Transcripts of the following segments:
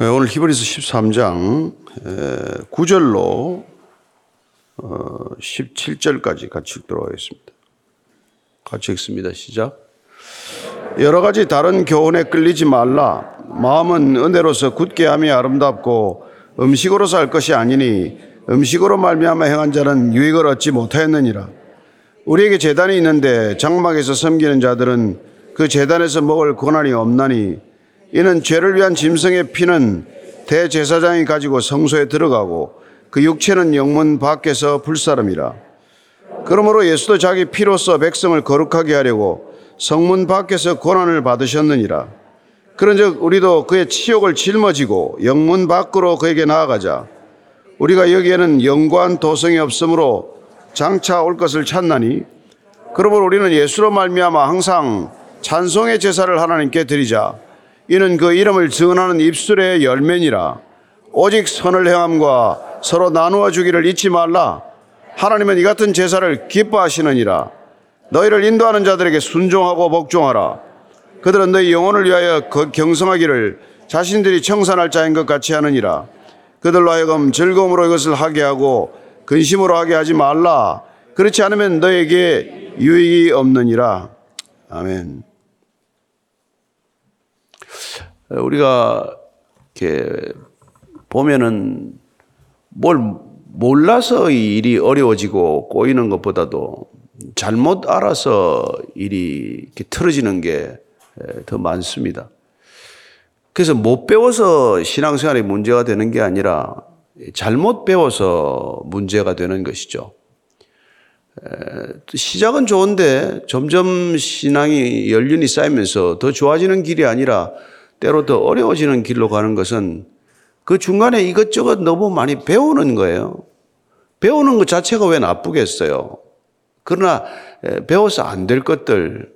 네, 오늘 히브리서 13장 9절로 17절까지 같이 읽도록 하겠습니다. 같이 읽습니다. 시작. 여러 가지 다른 교훈에 끌리지 말라. 마음은 은혜로서 굳게 함이 아름답고 음식으로서 할 것이 아니니 음식으로 말미암아 행한 자는 유익을 얻지 못하였느니라. 우리에게 재단이 있는데 장막에서 섬기는 자들은 그 재단에서 먹을 권한이 없나니 이는 죄를 위한 짐승의 피는 대제사장이 가지고 성소에 들어가고 그 육체는 영문 밖에서 불사름이라. 그러므로 예수도 자기 피로써 백성을 거룩하게 하려고 성문 밖에서 고난을 받으셨느니라. 그런즉 우리도 그의 치욕을 짊어지고 영문 밖으로 그에게 나아가자. 우리가 여기에는 영관 도성이 없으므로 장차 올 것을 찾나니 그러므로 우리는 예수로 말미암아 항상 찬송의 제사를 하나님께 드리자. 이는 그 이름을 증언하는 입술의 열매니라. 오직 선을 행함과 서로 나누어 주기를 잊지 말라. 하나님은 이 같은 제사를 기뻐하시느니라. 너희를 인도하는 자들에게 순종하고 복종하라. 그들은 너희 영혼을 위하여 경성하기를 자신들이 청산할 자인 것 같이 하느니라. 그들로 하여금 즐거움으로 이것을 하게 하고 근심으로 하게 하지 말라. 그렇지 않으면 너에게 유익이 없느니라. 아멘. 우리가 이렇게 보면은 뭘 몰라서 이 일이 어려워지고 꼬이는 것보다도 잘못 알아서 일이 이렇게 틀어지는 게 더 많습니다. 그래서 못 배워서 신앙생활이 문제가 되는 게 아니라 잘못 배워서 문제가 되는 것이죠. 시작은 좋은데 점점 신앙이 연륜이 쌓이면서 더 좋아지는 길이 아니라 때로 더 어려워지는 길로 가는 것은 그 중간에 이것저것 너무 많이 배우는 거예요. 배우는 것 자체가 왜 나쁘겠어요? 그러나 배워서 안 될 것들,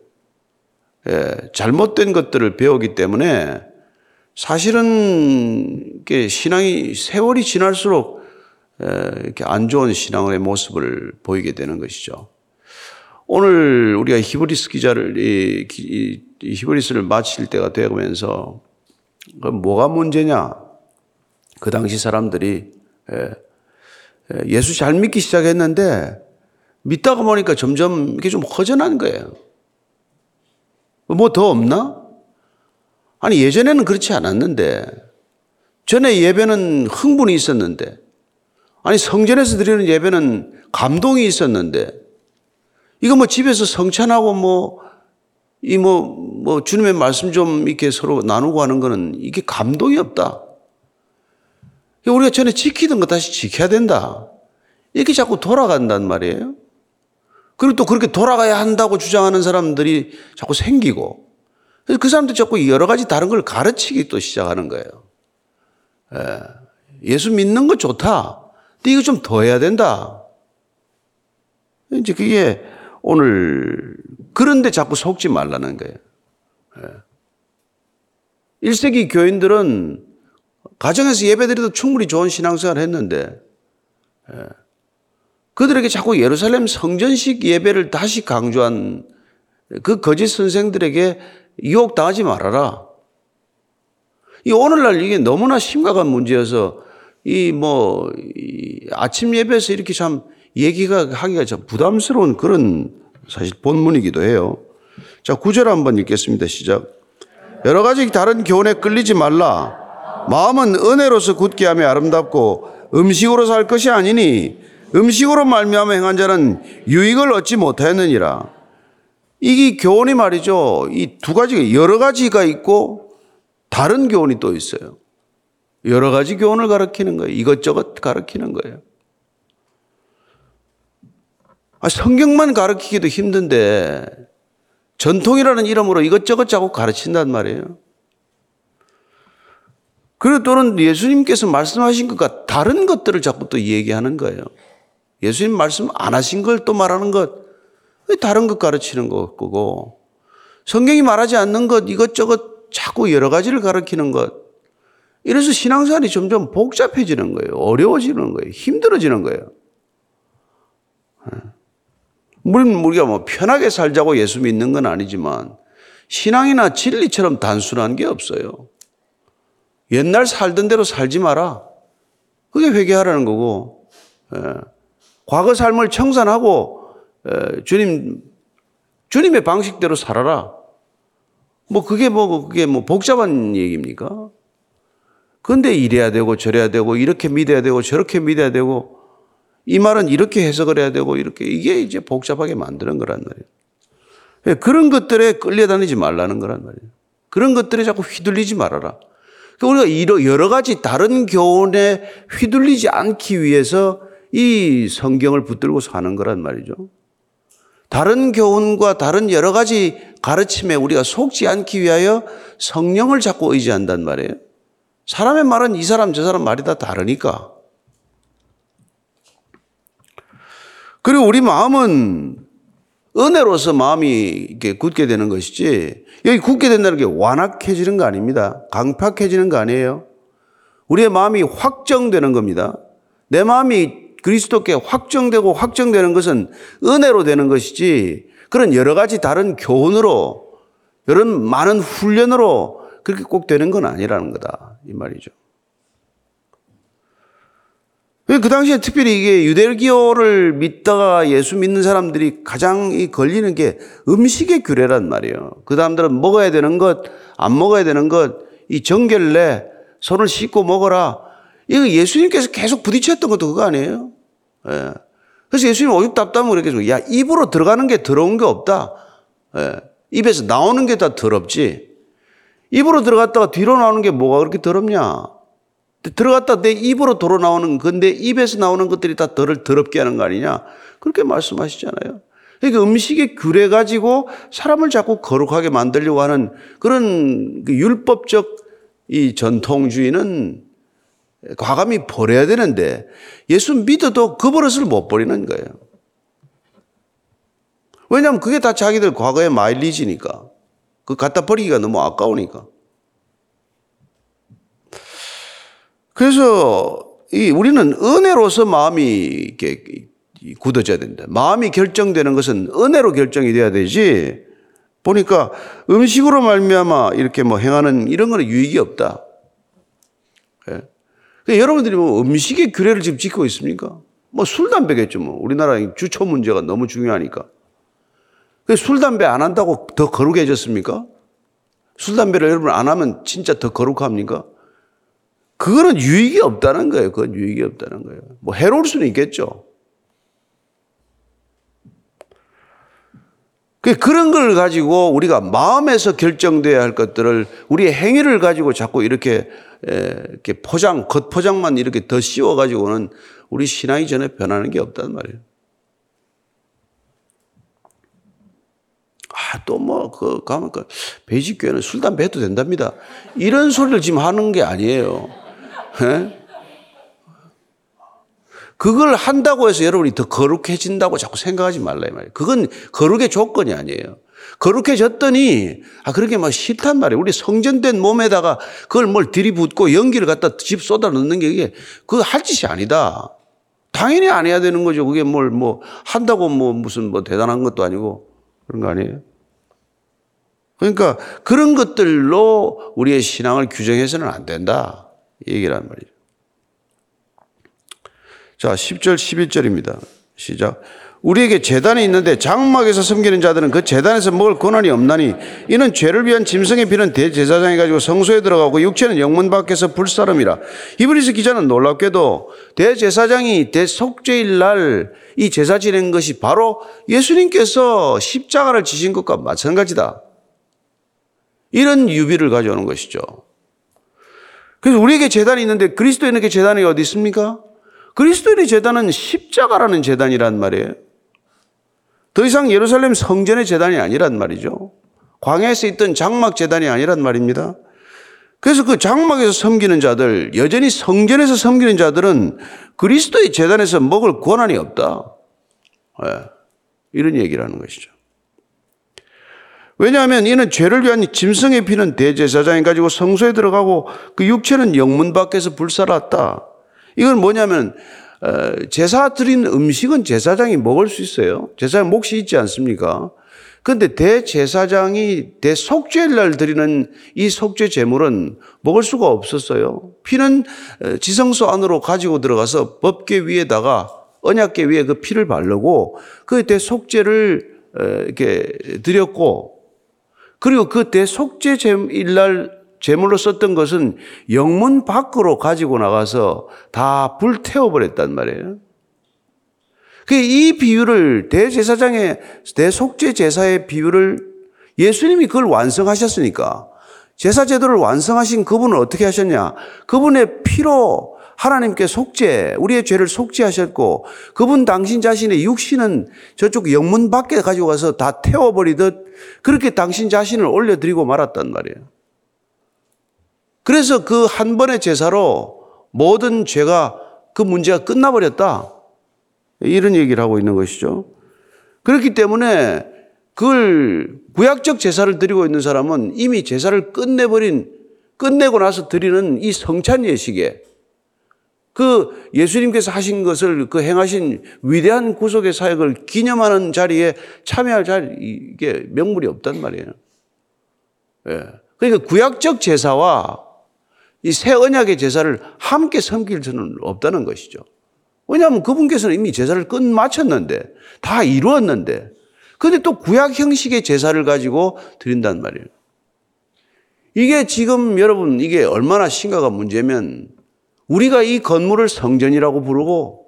잘못된 것들을 배우기 때문에 사실은 신앙이 세월이 지날수록 이렇게 안 좋은 신앙의 모습을 보이게 되는 것이죠. 오늘 우리가 히브리스 기자를 이, 히브리스를 마칠 때가 되면서 그 뭐가 문제냐? 그 당시 사람들이 예수 잘 믿기 시작했는데 믿다가 보니까 점점 이게 좀 허전한 거예요. 뭐 더 없나? 아니 예전에는 그렇지 않았는데 전에 예배는 흥분이 있었는데 아니 성전에서 드리는 예배는 감동이 있었는데 이거 뭐 집에서 성찬하고 뭐, 이 뭐, 뭐, 주님의 말씀 좀 이렇게 서로 나누고 하는 거는 이게 감동이 없다. 우리가 전에 지키던 거 다시 지켜야 된다. 이렇게 자꾸 돌아간단 말이에요. 그리고 또 그렇게 돌아가야 한다고 주장하는 사람들이 자꾸 생기고, 그래서 그 사람들 자꾸 여러 가지 다른 걸 가르치기 또 시작하는 거예요. 예. 예수 믿는 거 좋다. 이거 좀 더 해야 된다. 이제 그게 오늘 그런데 자꾸 속지 말라는 거예요. 1세기 예. 교인들은 가정에서 예배드려도 충분히 좋은 신앙생활을 했는데 예. 그들에게 자꾸 예루살렘 성전식 예배를 다시 강조한 그 거짓 선생들에게 유혹당하지 말아라. 이 오늘날 이게 너무나 심각한 문제여서 이 뭐 아침 예배에서 이렇게 참 얘기가 하기가 좀 부담스러운 그런 사실 본문이기도 해요. 자, 구절 한번 읽겠습니다. 시작. 여러 가지 다른 교훈에 끌리지 말라. 마음은 은혜로서 굳게 하며 아름답고 음식으로 살 것이 아니니 음식으로 말미암아 행한 자는 유익을 얻지 못하였느니라. 이게 교훈이 말이죠. 이 두 가지가 여러 가지가 있고 다른 교훈이 또 있어요. 여러 가지 교훈을 가르치는 거예요. 이것저것 가르치는 거예요. 아, 성경만 가르치기도 힘든데 전통이라는 이름으로 이것저것 자꾸 가르친단 말이에요. 그리고 또는 예수님께서 말씀하신 것과 다른 것들을 자꾸 또 얘기하는 거예요. 예수님 말씀 안 하신 걸 또 말하는 것, 다른 것 가르치는 거고, 성경이 말하지 않는 것, 이것저것 자꾸 여러 가지를 가르치는 것. 이래서 신앙생활이 점점 복잡해지는 거예요. 어려워지는 거예요. 힘들어지는 거예요. 물론 우리가 뭐 편하게 살자고 예수 믿는 건 아니지만 신앙이나 진리처럼 단순한 게 없어요. 옛날 살던 대로 살지 마라. 그게 회개하라는 거고, 예. 과거 삶을 청산하고, 예. 주님, 주님의 방식대로 살아라. 뭐 그게 뭐, 그게 뭐 복잡한 얘기입니까? 근데 이래야 되고 저래야 되고 이렇게 믿어야 되고 저렇게 믿어야 되고 이 말은 이렇게 해석을 해야 되고 이렇게 이게 이제 복잡하게 만드는 거란 말이에요. 예, 그런 것들에 끌려다니지 말라는 거란 말이에요. 그런 것들에 자꾸 휘둘리지 말아라. 그러니까 우리가 여러 가지 다른 교훈에 휘둘리지 않기 위해서 이 성경을 붙들고 사는 거란 말이죠. 다른 교훈과 다른 여러 가지 가르침에 우리가 속지 않기 위하여 성령을 자꾸 의지한단 말이에요. 사람의 말은 이 사람 저 사람 말이 다 다르니까. 그리고 우리 마음은 은혜로서 마음이 이렇게 굳게 되는 것이지 여기 굳게 된다는 게 완악해지는 거 아닙니다. 강팍해지는 거 아니에요. 우리의 마음이 확정되는 겁니다. 내 마음이 그리스도께 확정되고 확정되는 것은 은혜로 되는 것이지 그런 여러 가지 다른 교훈으로 이런 많은 훈련으로 그렇게 꼭 되는 건 아니라는 거다. 이 말이죠. 그 당시에 특별히 이게 유대교를 믿다가 예수 믿는 사람들이 가장 걸리는 게 음식의 규례란 말이에요. 그 사람들은 먹어야 되는 것, 안 먹어야 되는 것, 이 정결내, 손을 씻고 먹어라. 이거 예수님께서 계속 부딪혔던 것도 그거 아니에요? 예. 그래서 예수님 오죽 답답하면 그렇게 야, 입으로 들어가는 게 더러운 게 없다. 예. 입에서 나오는 게 다 더럽지. 입으로 들어갔다가 뒤로 나오는 게 뭐가 그렇게 더럽냐? 들어갔다 내 입으로 돌아 나오는 건데 입에서 나오는 것들이 다 덜을 더럽게 하는 거 아니냐? 그렇게 말씀하시잖아요. 그러니까 음식의 규례 가지고 사람을 자꾸 거룩하게 만들려고 하는 그런 그 율법적 이 전통주의는 과감히 버려야 되는데 예수 믿어도 그 버릇을 못 버리는 거예요. 왜냐하면 그게 다 자기들 과거의 마일리지니까. 그 갖다 버리기가 너무 아까우니까. 그래서 이 우리는 은혜로서 마음이 이렇게 굳어져야 된다. 마음이 결정되는 것은 은혜로 결정이 돼야 되지. 보니까 음식으로 말미암아 이렇게 뭐 행하는 이런 거는 유익이 없다. 예. 그러니까 여러분들이 뭐 음식의 규례를 지금 지키고 있습니까? 뭐 술, 담배겠죠. 뭐 우리나라 주초 문제가 너무 중요하니까. 술, 담배 안 한다고 더 거룩해졌습니까? 술, 담배를 여러분 안 하면 진짜 더 거룩합니까? 그거는 유익이 없다는 거예요. 그건 유익이 없다는 거예요. 뭐 해로울 수는 있겠죠. 그 그런 걸 가지고 우리가 마음에서 결정돼야 할 것들을 우리의 행위를 가지고 자꾸 이렇게 이렇게 포장, 겉포장만 이렇게 더 씌워 가지고는 우리 신앙이 전혀 변하는 게 없단 말이에요. 또 뭐, 그, 가면 그, 베이직교회는 술, 담배 해도 된답니다. 이런 소리를 지금 하는 게 아니에요. 에? 예? 그걸 한다고 해서 여러분이 더 거룩해진다고 자꾸 생각하지 말라, 이 말이에요. 그건 거룩의 조건이 아니에요. 거룩해졌더니, 아, 그렇게 막 싫단 말이에요. 우리 성전된 몸에다가 그걸 뭘 들이붓고 연기를 갖다 집 쏟아 넣는 게 이게, 그거 할 짓이 아니다. 당연히 안 해야 되는 거죠. 그게 뭘 뭐, 한다고 뭐 무슨 뭐 대단한 것도 아니고. 그런 거 아니에요? 그러니까 그런 것들로 우리의 신앙을 규정해서는 안 된다. 이 얘기란 말이죠. 자, 10절, 11절입니다. 시작. 우리에게 재단이 있는데 장막에서 섬기는 자들은 그 재단에서 먹을 권한이 없나니 이는 죄를 위한 짐승의 피는 대제사장이 가지고 성소에 들어가고 육체는 영문 밖에서 불사름이라. 이브리스 기자는 놀랍게도 대제사장이 대속죄일 날 이 제사 지낸 것이 바로 예수님께서 십자가를 지신 것과 마찬가지다. 이런 유비를 가져오는 것이죠. 그래서 우리에게 재단이 있는데 그리스도인에게 재단이 어디 있습니까? 그리스도인의 재단은 십자가라는 재단이란 말이에요. 더 이상 예루살렘 성전의 재단이 아니란 말이죠. 광야에서 있던 장막 재단이 아니란 말입니다. 그래서 그 장막에서 섬기는 자들, 여전히 성전에서 섬기는 자들은 그리스도의 재단에서 먹을 권한이 없다. 네. 이런 얘기를 하는 것이죠. 왜냐하면 이는 죄를 위한 짐승의 피는 대제사장이 가지고 성소에 들어가고 그 육체는 영문 밖에서 불살았다. 이건 뭐냐면 어, 제사 드린 음식은 제사장이 먹을 수 있어요. 제사장 몫이 있지 않습니까? 근데 대제사장이 대속죄일 날 드리는 이 속죄 제물은 먹을 수가 없었어요. 피는 어, 지성소 안으로 가지고 들어가서 법궤 위에다가 언약궤 위에 그 피를 바르고 그 대속죄를 어, 이렇게 드렸고 그리고 그 대속죄 일 날 제물로 썼던 것은 영문 밖으로 가지고 나가서 다 불태워 버렸단 말이에요. 그이 비유를 대제사장의 대속죄 제사의 비유를 예수님이 그걸 완성하셨으니까 제사 제도를 완성하신 그분은 어떻게 하셨냐? 그분의 피로 하나님께 속죄, 우리의 죄를 속죄하셨고 그분 당신 자신의 육신은 저쪽 영문 밖에 가지고 가서 다 태워버리듯 그렇게 당신 자신을 올려드리고 말았단 말이에요. 그래서 그 한 번의 제사로 모든 죄가 그 문제가 끝나버렸다. 이런 얘기를 하고 있는 것이죠. 그렇기 때문에 그걸 구약적 제사를 드리고 있는 사람은 이미 제사를 끝내버린, 끝내고 나서 드리는 이 성찬 예식에 그 예수님께서 하신 것을 그 행하신 위대한 구속의 사역을 기념하는 자리에 참여할 자리, 이게 명물이 없단 말이에요. 예. 그러니까 구약적 제사와 이 새 언약의 제사를 함께 섬길 수는 없다는 것이죠. 왜냐하면 그분께서는 이미 제사를 끝 마쳤는데 다 이루었는데 근데 또 구약 형식의 제사를 가지고 드린단 말이에요. 이게 지금 여러분 이게 얼마나 심각한 문제면 우리가 이 건물을 성전이라고 부르고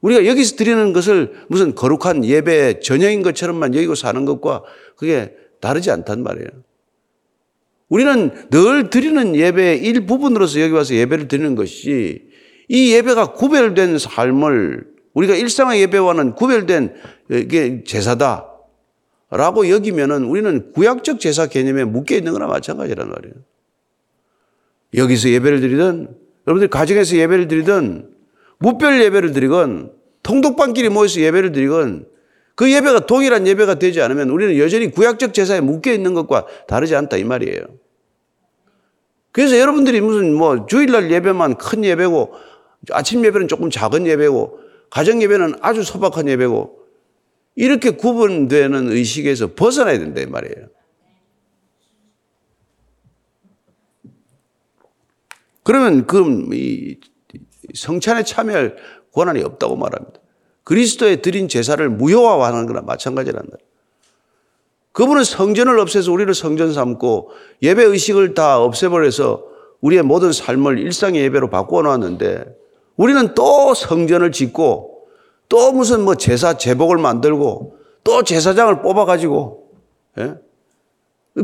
우리가 여기서 드리는 것을 무슨 거룩한 예배 전형인 것처럼만 여기고 사는 것과 그게 다르지 않단 말이에요. 우리는 늘 드리는 예배의 일부분으로서 여기 와서 예배를 드리는 것이 이 예배가 구별된 삶을 우리가 일상의 예배와는 구별된 제사다. 라고 여기면은 우리는 구약적 제사 개념에 묶여 있는 거나 마찬가지란 말이에요. 여기서 예배를 드리든 여러분들 가정에서 예배를 드리든 무별 예배를 드리건 통독방끼리 모여서 예배를 드리건 그 예배가 동일한 예배가 되지 않으면 우리는 여전히 구약적 제사에 묶여 있는 것과 다르지 않다 이 말이에요. 그래서 여러분들이 무슨 뭐 주일날 예배만 큰 예배고 아침 예배는 조금 작은 예배고 가정 예배는 아주 소박한 예배고 이렇게 구분되는 의식에서 벗어나야 된다 이 말이에요. 그러면 그 성찬에 참여할 권한이 없다고 말합니다. 그리스도에 드린 제사를 무효화하는 거나 마찬가지란 말이에요. 그분은 성전을 없애서 우리를 성전 삼고 예배 의식을 다 없애버려서 우리의 모든 삶을 일상의 예배로 바꾸어 놨는데 우리는 또 성전을 짓고 또 무슨 뭐 제사 제복을 만들고 또 제사장을 뽑아가지고 예?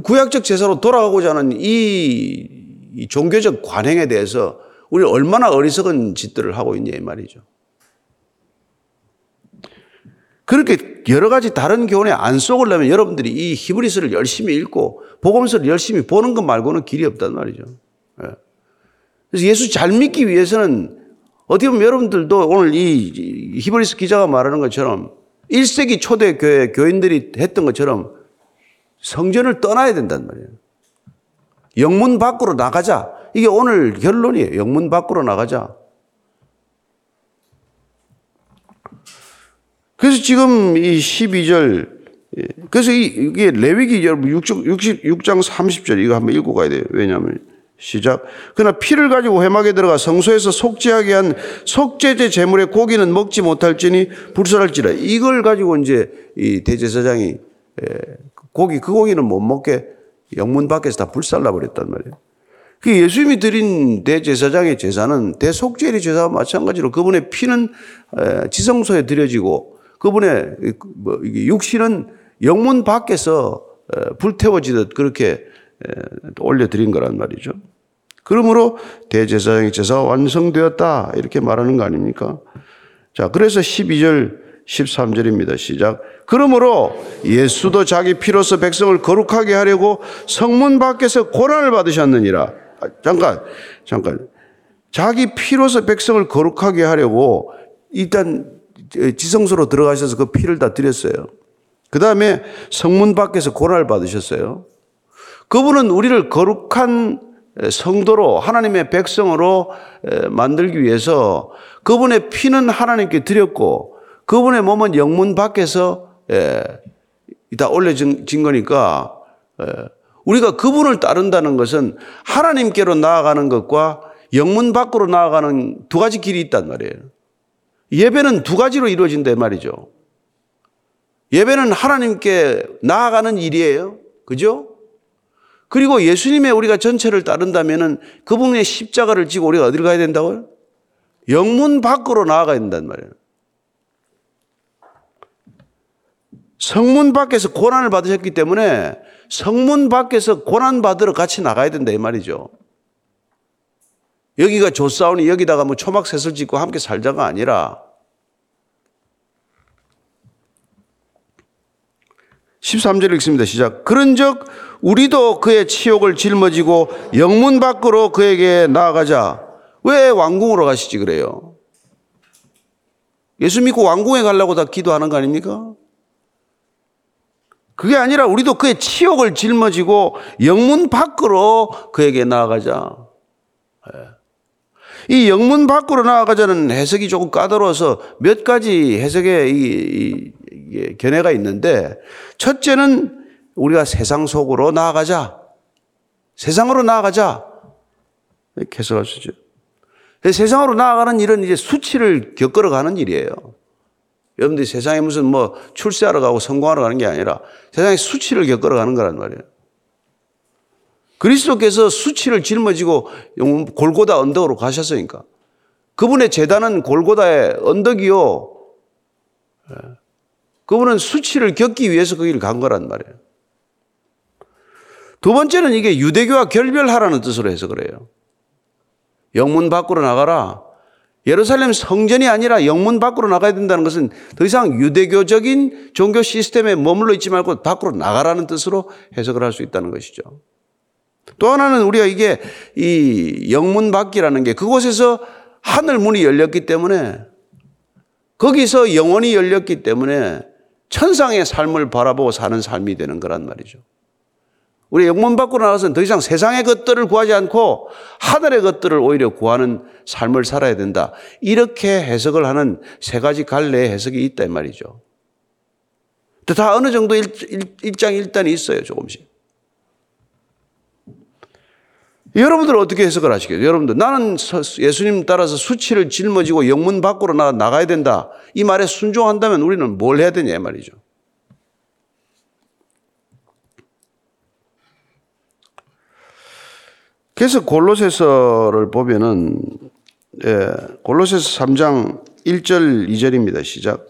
구약적 제사로 돌아가고자 하는 이, 이 종교적 관행에 대해서 우리 얼마나 어리석은 짓들을 하고 있냐 이 말이죠. 그렇게 여러 가지 다른 교훈에 안 속으려면 여러분들이 이 히브리서를 열심히 읽고 복음서를 열심히 보는 것 말고는 길이 없단 말이죠. 예. 그래서 예수 잘 믿기 위해서는 어떻게 보면 여러분들도 오늘 이 히브리서 기자가 말하는 것처럼 1세기 초대 교회 교인들이 했던 것처럼 성전을 떠나야 된단 말이에요. 영문 밖으로 나가자. 이게 오늘 결론이에요. 영문 밖으로 나가자. 그래서 지금 이 12절, 예, 그래서 이게 레위기 여러분 66장 30절 이거 한번 읽고 가야 돼요. 왜냐하면 시작. 그러나 피를 가지고 회막에 들어가 성소에서 속죄하게 한 속죄제 제물의 고기는 먹지 못할지니 불살할지라. 이걸 가지고 이제 이 대제사장이 예, 고기 그 고기는 못 먹게 영문 밖에서 다 불살라 버렸단 말이에요. 그 예수님이 드린 대제사장의 제사는 대속죄의 제사와 마찬가지로 그분의 피는 지성소에 드려지고 그분의 뭐 육신은 영문 밖에서 불태워지듯 그렇게 올려드린 거란 말이죠. 그러므로 대제사장의 제사가 완성되었다. 이렇게 말하는 거 아닙니까? 자, 그래서 12절, 13절입니다. 시작. 그러므로 예수도 자기 피로서 백성을 거룩하게 하려고 성문 밖에서 고난을 받으셨느니라. 아, 잠깐, 잠깐. 자기 피로서 백성을 거룩하게 하려고 일단 지성소로 들어가셔서 그 피를 다 드렸어요. 그 다음에 성문 밖에서 고난을 받으셨어요. 그분은 우리를 거룩한 성도로 하나님의 백성으로 만들기 위해서 그분의 피는 하나님께 드렸고 그분의 몸은 영문 밖에서 다 올려진 거니까 예. 우리가 그분을 따른다는 것은 하나님께로 나아가는 것과 영문 밖으로 나아가는 두 가지 길이 있단 말이에요. 예배는 두 가지로 이루어진다 말이죠. 예배는 하나님께 나아가는 일이에요. 그죠? 그리고 예수님의 우리가 전체를 따른다면은 그분의 십자가를 지고 우리가 어디를 가야 된다고요? 영문 밖으로 나아가야 된단 말이에요. 성문 밖에서 고난을 받으셨기 때문에 성문 밖에서 고난 받으러 같이 나가야 된다 이 말이죠. 여기가 조사오니 여기다가 뭐 초막 셋을 짓고 함께 살자가 아니라 13절 읽습니다. 시작. 그런즉 우리도 그의 치욕을 짊어지고 영문 밖으로 그에게 나아가자. 왜 왕궁으로 가시지 그래요? 예수 믿고 왕궁에 가려고 다 기도하는 거 아닙니까? 그게 아니라 우리도 그의 치욕을 짊어지고 영문 밖으로 그에게 나아가자. 예. 이 영문 밖으로 나아가자는 해석이 조금 까다로워서 몇 가지 해석의 이, 이, 견해가 있는데 첫째는 우리가 세상 속으로 나아가자. 세상으로 나아가자. 이렇게 해석할 수 있죠. 세상으로 나아가는 일은 이제 수치를 겪으러 가는 일이에요. 여러분들이 세상에 무슨 뭐 출세하러 가고 성공하러 가는 게 아니라 세상에 수치를 겪으러 가는 거란 말이에요. 그리스도께서 수치를 짊어지고 골고다 언덕으로 가셨으니까. 그분의 재단은 골고다의 언덕이요. 예. 그분은 수치를 겪기 위해서 그 길을 간 거란 말이에요. 두 번째는 이게 유대교와 결별하라는 뜻으로 해서 그래요. 영문 밖으로 나가라. 예루살렘 성전이 아니라 영문 밖으로 나가야 된다는 것은 더 이상 유대교적인 종교 시스템에 머물러 있지 말고 밖으로 나가라는 뜻으로 해석을 할 수 있다는 것이죠. 또 하나는 우리가 이게 이 영문 밖이라는 게 그곳에서 하늘 문이 열렸기 때문에 거기서 영원히 열렸기 때문에 천상의 삶을 바라보고 사는 삶이 되는 거란 말이죠. 우리 영문 밖으로 나가서는 더 이상 세상의 것들을 구하지 않고 하늘의 것들을 오히려 구하는 삶을 살아야 된다. 이렇게 해석을 하는 세 가지 갈래의 해석이 있다 이 말이죠. 다 어느 정도 일, 장 일단이 있어요, 조금씩. 여러분들 어떻게 해석을 하시겠어요? 여러분들 나는 예수님 따라서 수치를 짊어지고 영문 밖으로 나, 나가야 된다. 이 말에 순종한다면 우리는 뭘 해야 되냐 말이죠. 그래서 골로새서를 보면은 예, 골로새서 3장 1절 2절입니다. 시작.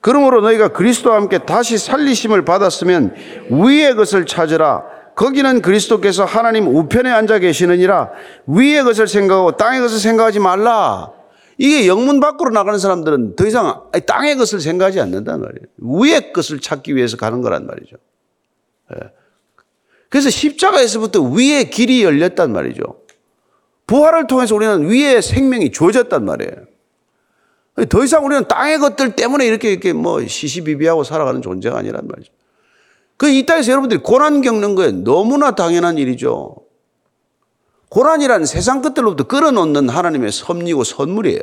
그러므로 너희가 그리스도와 함께 다시 살리심을 받았으면 위의 것을 찾으라. 거기는 그리스도께서 하나님 우편에 앉아 계시느니라. 위의 것을 생각하고 땅의 것을 생각하지 말라. 이게 영문 밖으로 나가는 사람들은 더 이상 땅의 것을 생각하지 않는단 말이에요. 위의 것을 찾기 위해서 가는 거란 말이죠. 예. 그래서 십자가에서부터 위의 길이 열렸단 말이죠. 부활을 통해서 우리는 위의 생명이 주어졌단 말이에요. 더 이상 우리는 땅의 것들 때문에 이렇게 이렇게 뭐 시시비비하고 살아가는 존재가 아니란 말이죠. 그 이 땅에서 여러분들이 고난 겪는 거에 너무나 당연한 일이죠. 고난이란 세상 것들로부터 끌어놓는 하나님의 섭리고 선물이에요.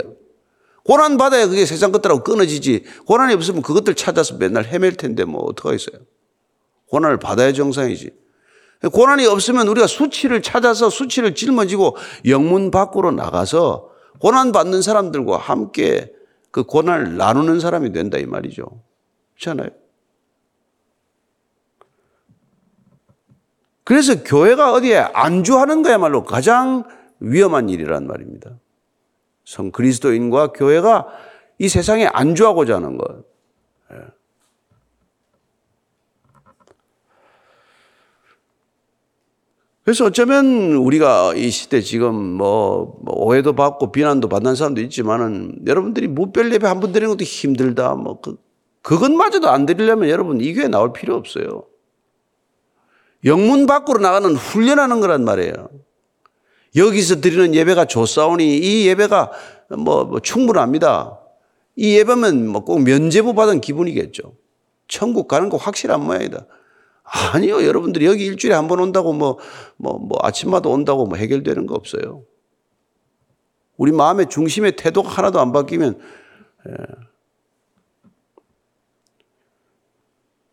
고난 받아야 그게 세상 것들하고 끊어지지. 고난이 없으면 그것들 찾아서 맨날 헤맬 텐데 뭐 어떡하겠어요. 고난을 받아야 정상이지. 고난이 없으면 우리가 수치를 찾아서 수치를 짊어지고 영문 밖으로 나가서 고난 받는 사람들과 함께 그 고난을 나누는 사람이 된다 이 말이죠. 그렇잖아요. 그래서 교회가 어디에 안주하는 거야말로 가장 위험한 일이란 말입니다. 성 그리스도인과 교회가 이 세상에 안주하고자 하는 것. 그래서 어쩌면 우리가 이 시대 지금 뭐, 뭐 오해도 받고 비난도 받는 사람도 있지만은 여러분들이 무별 예배 한 번 드리는 것도 힘들다. 뭐 그, 그것마저도 안 드리려면 여러분 이 교회 나올 필요 없어요. 영문 밖으로 나가는 훈련하는 거란 말이에요. 여기서 드리는 예배가 좋사오니 이 예배가 뭐, 뭐 충분합니다. 이 예배면 뭐 꼭 면제부 받은 기분이겠죠. 천국 가는 거 확실한 모양이다. 아니요. 여러분들이 여기 일주일에 한 번 온다고 뭐, 뭐, 뭐 아침마다 온다고 뭐 해결되는 거 없어요. 우리 마음의 중심의 태도가 하나도 안 바뀌면, 예.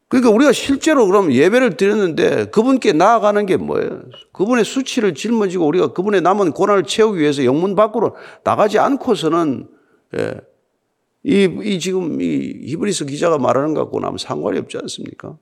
그러니까 우리가 실제로 그럼 예배를 드렸는데 그분께 나아가는 게 뭐예요? 그분의 수치를 짊어지고 우리가 그분의 남은 고난을 채우기 위해서 영문 밖으로 나가지 않고서는 예, 이, 이 지금 이 히브리서 기자가 말하는 것 갖고는 아무 상관이 없지 않습니까?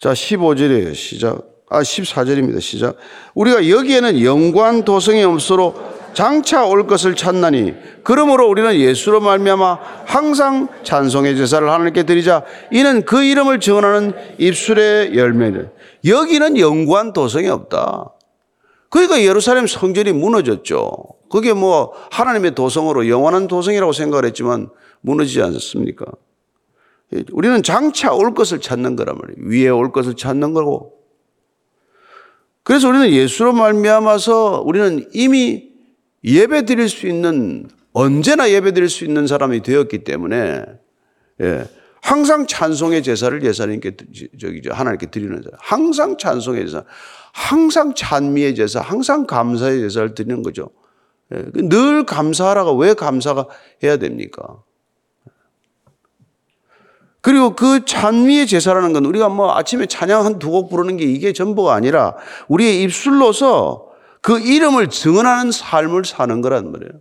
자, 15절이에요. 시작. 아, 14절입니다. 시작. 우리가 여기에는 영관 도성이 없으로 장차 올 것을 찾나니 그러므로 우리는 예수로 말미암아 항상 찬송의 제사를 하나님께 드리자 이는 그 이름을 증언하는 입술의 열매는 여기는 영관 도성이 없다. 그러니까 예루살렘 성전이 무너졌죠. 그게 뭐 하나님의 도성으로 영원한 도성이라고 생각을 했지만 무너지지 않았습니까? 우리는 장차 올 것을 찾는 거란 말이에요. 위에 올 것을 찾는 거고. 그래서 우리는 예수로 말미암아서 우리는 이미 예배 드릴 수 있는 언제나 예배 드릴 수 있는 사람이 되었기 때문에 예, 항상 찬송의 제사를 예수님께 저기 하나님께 드리는 자. 항상 찬송의 제사, 항상 찬미의 제사, 항상 감사의 제사를 드리는 거죠. 예, 늘 감사하라가 왜 감사가 해야 됩니까? 그리고 그 찬미의 제사라는 건 우리가 뭐 아침에 찬양 한 두 곡 부르는 게 이게 전부가 아니라 우리의 입술로서 그 이름을 증언하는 삶을 사는 거란 말이에요.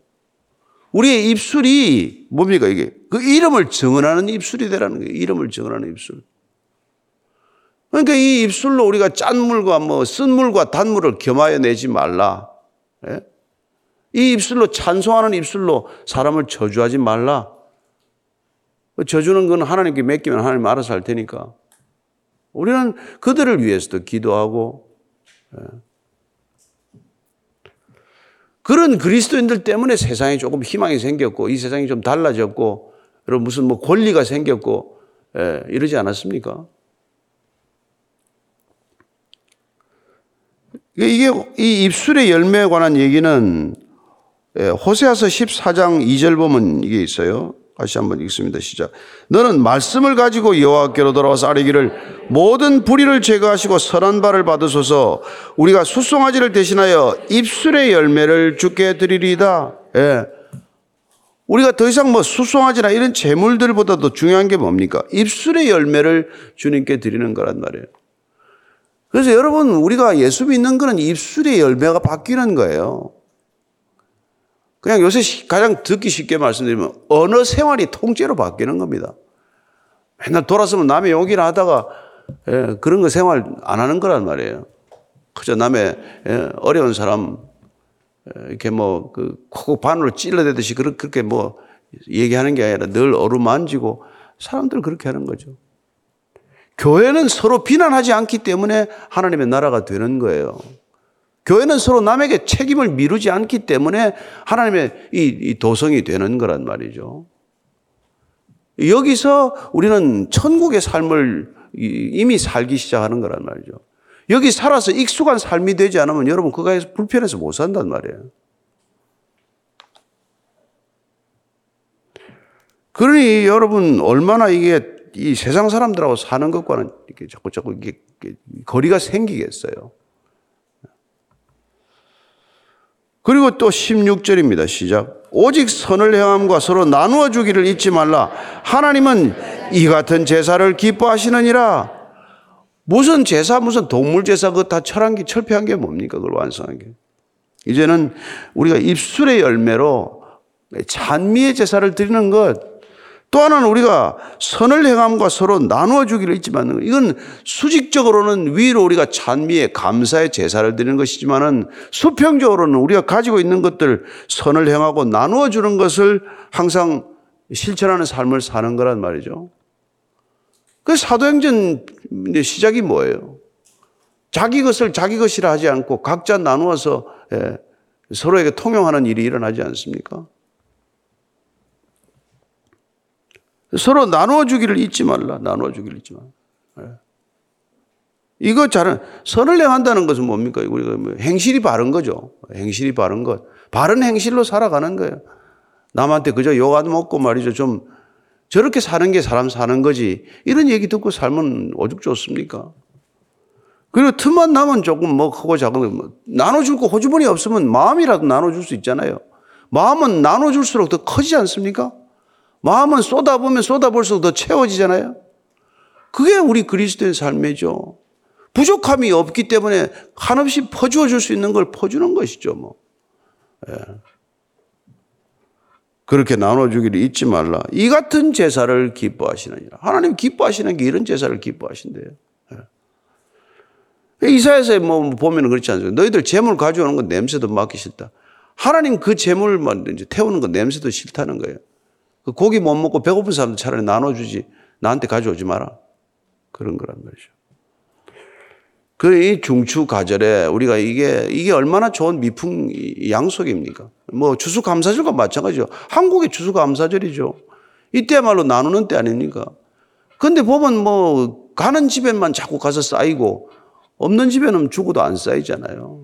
우리의 입술이 뭡니까 이게? 그 이름을 증언하는 입술이 되라는 거예요. 이름을 증언하는 입술. 그러니까 이 입술로 우리가 짠 물과 뭐 쓴 물과 단물을 겸하여 내지 말라. 예? 이 입술로 찬송하는 입술로 사람을 저주하지 말라. 저주는 건 하나님께 맡기면 하나님 알아서 할 테니까. 우리는 그들을 위해서도 기도하고, 예. 그런 그리스도인들 때문에 세상에 조금 희망이 생겼고, 이 세상이 좀 달라졌고, 여러분 무슨 뭐 권리가 생겼고, 예, 이러지 않았습니까? 이게 이 입술의 열매에 관한 얘기는 예, 호세아서 14장 2절 보면 이게 있어요. 다시 한번 읽습니다. 시작. 너는 말씀을 가지고 여호와께로 돌아와서 아뢰기를 모든 불의를 제거하시고 선한 발을 받으소서 우리가 수송아지를 대신하여 입술의 열매를 주게 드리리다. 예. 우리가 더 이상 뭐 수송아지나 이런 재물들보다도 중요한 게 뭡니까? 입술의 열매를 주님께 드리는 거란 말이에요. 그래서 여러분 우리가 예수 믿는 거는 입술의 열매가 바뀌는 거예요. 그냥 요새 가장 듣기 쉽게 말씀드리면 언어 생활이 통째로 바뀌는 겁니다. 맨날 돌아서면 남의 욕이나 하다가 예, 그런 거 생활 안 하는 거란 말이에요. 그저 남의 예, 어려운 사람 예, 이렇게 뭐그 코 바늘로 찔러대듯이 그렇게 뭐 얘기하는 게 아니라 늘 어루만지고 사람들 그렇게 하는 거죠. 교회는 서로 비난하지 않기 때문에 하나님의 나라가 되는 거예요. 교회는 서로 남에게 책임을 미루지 않기 때문에 하나님의 이, 도성이 되는 거란 말이죠. 여기서 우리는 천국의 삶을 이미 살기 시작하는 거란 말이죠. 여기 살아서 익숙한 삶이 되지 않으면 여러분 그거에서 불편해서 못 산단 말이에요. 그러니 여러분 얼마나 이게 이 세상 사람들하고 사는 것과는 이렇게 자꾸 자꾸 이게 거리가 생기겠어요. 그리고 또 16절입니다. 시작. 오직 선을 행함과 서로 나누어 주기를 잊지 말라. 하나님은 이 같은 제사를 기뻐하시느니라. 무슨 제사, 무슨 동물 제사, 그거 다 철한 게, 철폐한 게 뭡니까? 그걸 완성한 게. 이제는 우리가 입술의 열매로 찬미의 제사를 드리는 것, 또 하나는 우리가 선을 행함과 서로 나누어 주기를 잊지 않는 것. 이건 수직적으로는 위로 우리가 찬미의 감사의 제사를 드리는 것이지만은 수평적으로는 우리가 가지고 있는 것들 선을 행하고 나누어 주는 것을 항상 실천하는 삶을 사는 거란 말이죠. 그 사도행전 시작이 뭐예요? 자기 것을 자기 것이라 하지 않고 각자 나누어서 예, 서로에게 통용하는 일이 일어나지 않습니까? 서로 나누어 주기를 잊지 말라. 나누어 주기를 잊지 말라. 예. 이거 잘은 선을 행한다는 것은 뭡니까? 우리가 뭐 행실이 바른 거죠. 행실이 바른 것. 바른 행실로 살아가는 거예요. 남한테 그저 욕 안 먹고 말이죠. 좀 저렇게 사는 게 사람 사는 거지. 이런 얘기 듣고 살면 오죽 좋습니까? 그리고 틈만 나면 조금 뭐 크고 작은 거 나눠줄 거 호주머니 없으면 마음이라도 나눠줄 수 있잖아요. 마음은 나눠줄수록 더 커지지 않습니까? 마음은 쏟아보면 쏟아볼수록 더 채워지잖아요. 그게 우리 그리스도의 삶이죠. 부족함이 없기 때문에 한없이 퍼주어 줄 수 있는 걸 퍼주는 것이죠, 뭐. 예. 그렇게 나눠주기를 잊지 말라. 이 같은 제사를 기뻐하시느니라. 하나님 기뻐하시는 게 이런 제사를 기뻐하신대요. 예. 이사에서 뭐 보면 그렇지 않습니까? 너희들 재물 가져오는 건 냄새도 맡기 싫다. 하나님 그 재물만 이제 태우는 건 냄새도 싫다는 거예요. 그 고기 못 먹고 배고픈 사람들 차라리 나눠주지. 나한테 가져오지 마라. 그런 거란 말이죠. 그이 중추 가절에 우리가 이게 이게 얼마나 좋은 미풍 양속입니까? 뭐 추수 감사절과 마찬가지죠. 한국의 추수 감사절이죠. 이때말로 나누는 때 아닙니까? 근데 보면 뭐 가는 집에만 자꾸 가서 쌓이고 없는 집에는 죽어도 안 쌓이잖아요.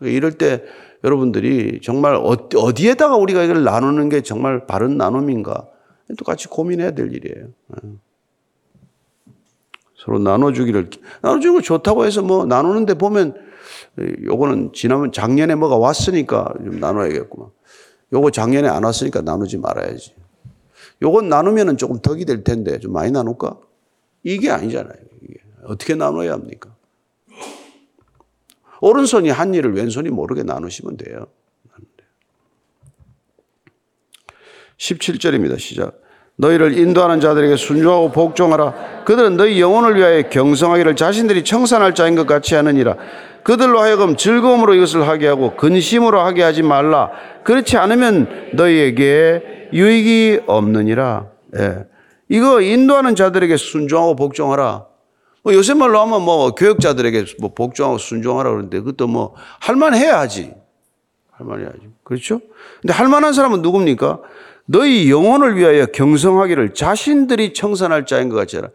이럴 때 여러분들이 정말 어디에다가 우리가 이걸 나누는 게 정말 바른 나눔인가? 또 같이 고민해야 될 일이에요. 서로 나눠주기를 나눠주는 거 좋다고 해서 뭐 나누는데 보면 요거는 지나면 작년에 뭐가 왔으니까 좀 나눠야겠구만. 요거 작년에 안 왔으니까 나누지 말아야지. 요건 나누면은 조금 덕이 될 텐데 좀 많이 나눌까? 이게 아니잖아요. 이게. 어떻게 나눠야 합니까? 오른손이 한 일을 왼손이 모르게 나누시면 돼요. 17절입니다. 시작. 너희를 인도하는 자들에게 순종하고 복종하라. 그들은 너희 영혼을 위하여 경성하기를 자신들이 청산할 자인 것 같이 하느니라. 그들로 하여금 즐거움으로 이것을 하게 하고 근심으로 하게 하지 말라. 그렇지 않으면 너희에게 유익이 없느니라. 예. 이거 인도하는 자들에게 순종하고 복종하라. 뭐 요새 말로 하면 뭐 교육자들에게 뭐 복종하고 순종하라 그러는데 그것도 뭐 할만해야 하지. 할만해야지. 그렇죠? 근데 할만한 사람은 누굽니까? 너희 영혼을 위하여 경성하기를 자신들이 청산할 자인 것 같이 라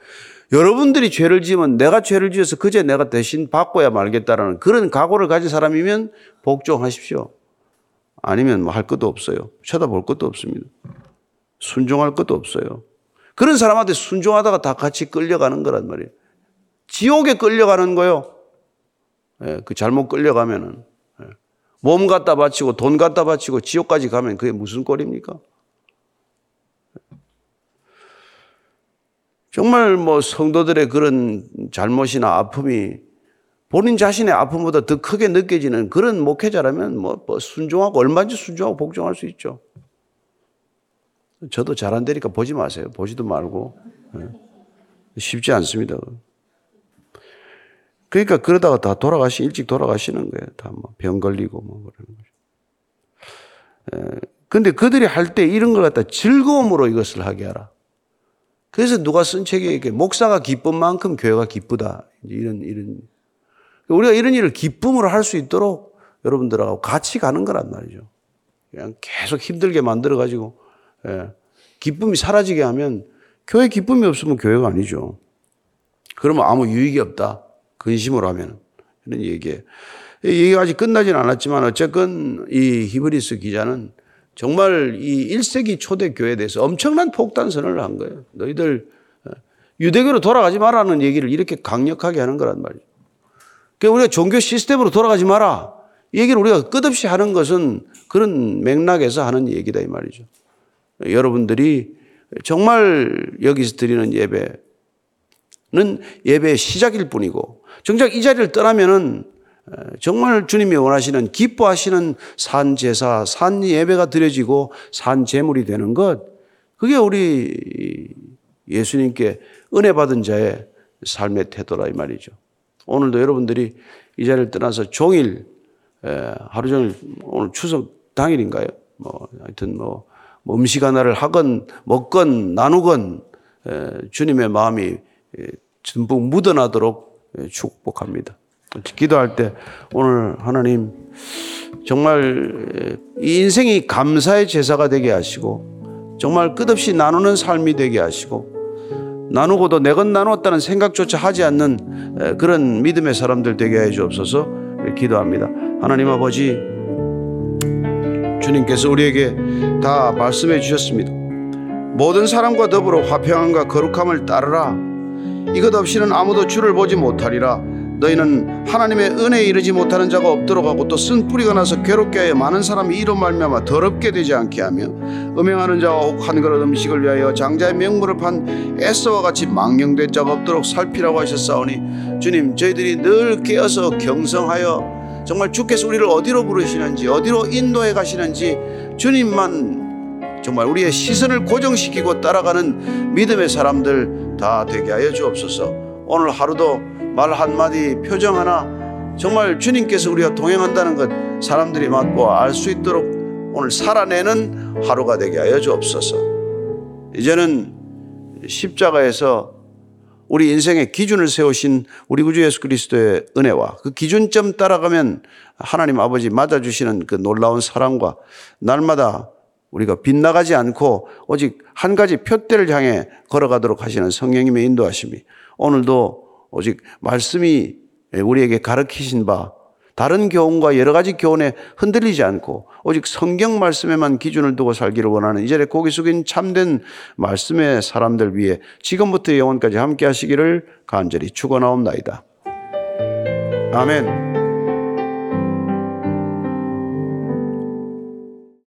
여러분들이 죄를 지으면 내가 죄를 지어서 그제 내가 대신 받고야 말겠다라는 그런 각오를 가진 사람이면 복종하십시오. 아니면 뭐 할 것도 없어요. 쳐다볼 것도 없습니다. 순종할 것도 없어요. 그런 사람한테 순종하다가 다 같이 끌려가는 거란 말이에요. 지옥에 끌려가는 거요. 예, 그 잘못 끌려가면은. 예. 몸 갖다 바치고 돈 갖다 바치고 지옥까지 가면 그게 무슨 꼴입니까? 정말 뭐 성도들의 그런 잘못이나 아픔이 본인 자신의 아픔보다 더 크게 느껴지는 그런 목회자라면 뭐, 뭐 순종하고 얼마든지 순종하고 복종할 수 있죠. 저도 잘 안 되니까 보지 마세요. 보지도 말고. 네. 쉽지 않습니다. 그러니까 그러다가 다 돌아가시, 일찍 돌아가시는 거예요. 다 뭐 병 걸리고 뭐 그러는 거죠. 근데 그들이 할 때 이런 걸 갖다 즐거움으로 이것을 하게 하라. 그래서 누가 쓴 책에 이렇게 목사가 기쁜 만큼 교회가 기쁘다. 이런, 이런. 우리가 이런 일을 기쁨으로 할 수 있도록 여러분들하고 같이 가는 거란 말이죠. 그냥 계속 힘들게 만들어가지고, 예. 기쁨이 사라지게 하면 교회 기쁨이 없으면 교회가 아니죠. 그러면 아무 유익이 없다. 근심으로 하면. 이런 얘기예요. 얘기가 아직 끝나진 않았지만 어쨌건 이 히브리스 기자는 정말 이 1세기 초대 교회에 대해서 엄청난 폭탄선을 한 거예요. 너희들 어, 유대교로 돌아가지 마라는 얘기를 이렇게 강력하게 하는 거란 말이죠. 그러니까 우리가 종교 시스템으로 돌아가지 마라. 이 얘기를 우리가 끝없이 하는 것은 그런 맥락에서 하는 얘기다 이 말이죠. 여러분들이 정말 여기서 드리는 예배 는 예배의 시작일 뿐이고 정작 이 자리를 떠나면은 정말 주님이 원하시는 기뻐하시는 산 제사, 산 예배가 드려지고 산 제물이 되는 것, 그게 우리 예수님께 은혜 받은 자의 삶의 태도라 이 말이죠. 오늘도 여러분들이 이 자리를 떠나서 종일 하루 종일 오늘 추석 당일인가요? 뭐 하여튼 뭐, 뭐 음식 하나를 하건 먹건 나누건 주님의 마음이 듬뿍 묻어나도록 축복합니다. 기도할 때 오늘 하나님 정말 이 인생이 감사의 제사가 되게 하시고 정말 끝없이 나누는 삶이 되게 하시고 나누고도 내 건 나누었다는 생각조차 하지 않는 그런 믿음의 사람들 되게 해 주옵소서 기도합니다. 하나님 아버지 주님께서 우리에게 다 말씀해 주셨습니다. 모든 사람과 더불어 화평함과 거룩함을 따르라. 이것 없이는 아무도 주를 보지 못하리라. 너희는 하나님의 은혜에 이르지 못하는 자가 없도록 하고 또 쓴 뿌리가 나서 괴롭게 하여 많은 사람이 이로 말미암아 더럽게 되지 않게 하며 음행하는 자와 혹 한 그릇 음식을 위하여 장자의 명물을 판 에서와 같이 망령된 자가 없도록 살피라고 하셨사오니 주님 저희들이 늘 깨어서 경성하여 정말 주께서 우리를 어디로 부르시는지 어디로 인도해 가시는지 주님만 정말 우리의 시선을 고정시키고 따라가는 믿음의 사람들 다 되게 하여 주옵소서. 오늘 하루도 말 한마디 표정 하나 정말 주님께서 우리와 동행한다는 것 사람들이 맛보아 알 수 있도록 오늘 살아내는 하루가 되게 하여 주옵소서. 이제는 십자가에서 우리 인생의 기준을 세우신 우리 구주 예수 그리스도의 은혜와 그 기준점 따라가면 하나님 아버지 맞아주시는 그 놀라운 사랑과 날마다 우리가 빗나가지 않고 오직 한 가지 표대를 향해 걸어가도록 하시는 성령님의 인도하심이 오늘도 오직 말씀이 우리에게 가르치신 바 다른 교훈과 여러 가지 교훈에 흔들리지 않고 오직 성경 말씀에만 기준을 두고 살기를 원하는 이전에 고기 숙인 참된 말씀의 사람들 위해 지금부터 영원까지 함께 하시기를 간절히 축원하옵나이다. 아멘.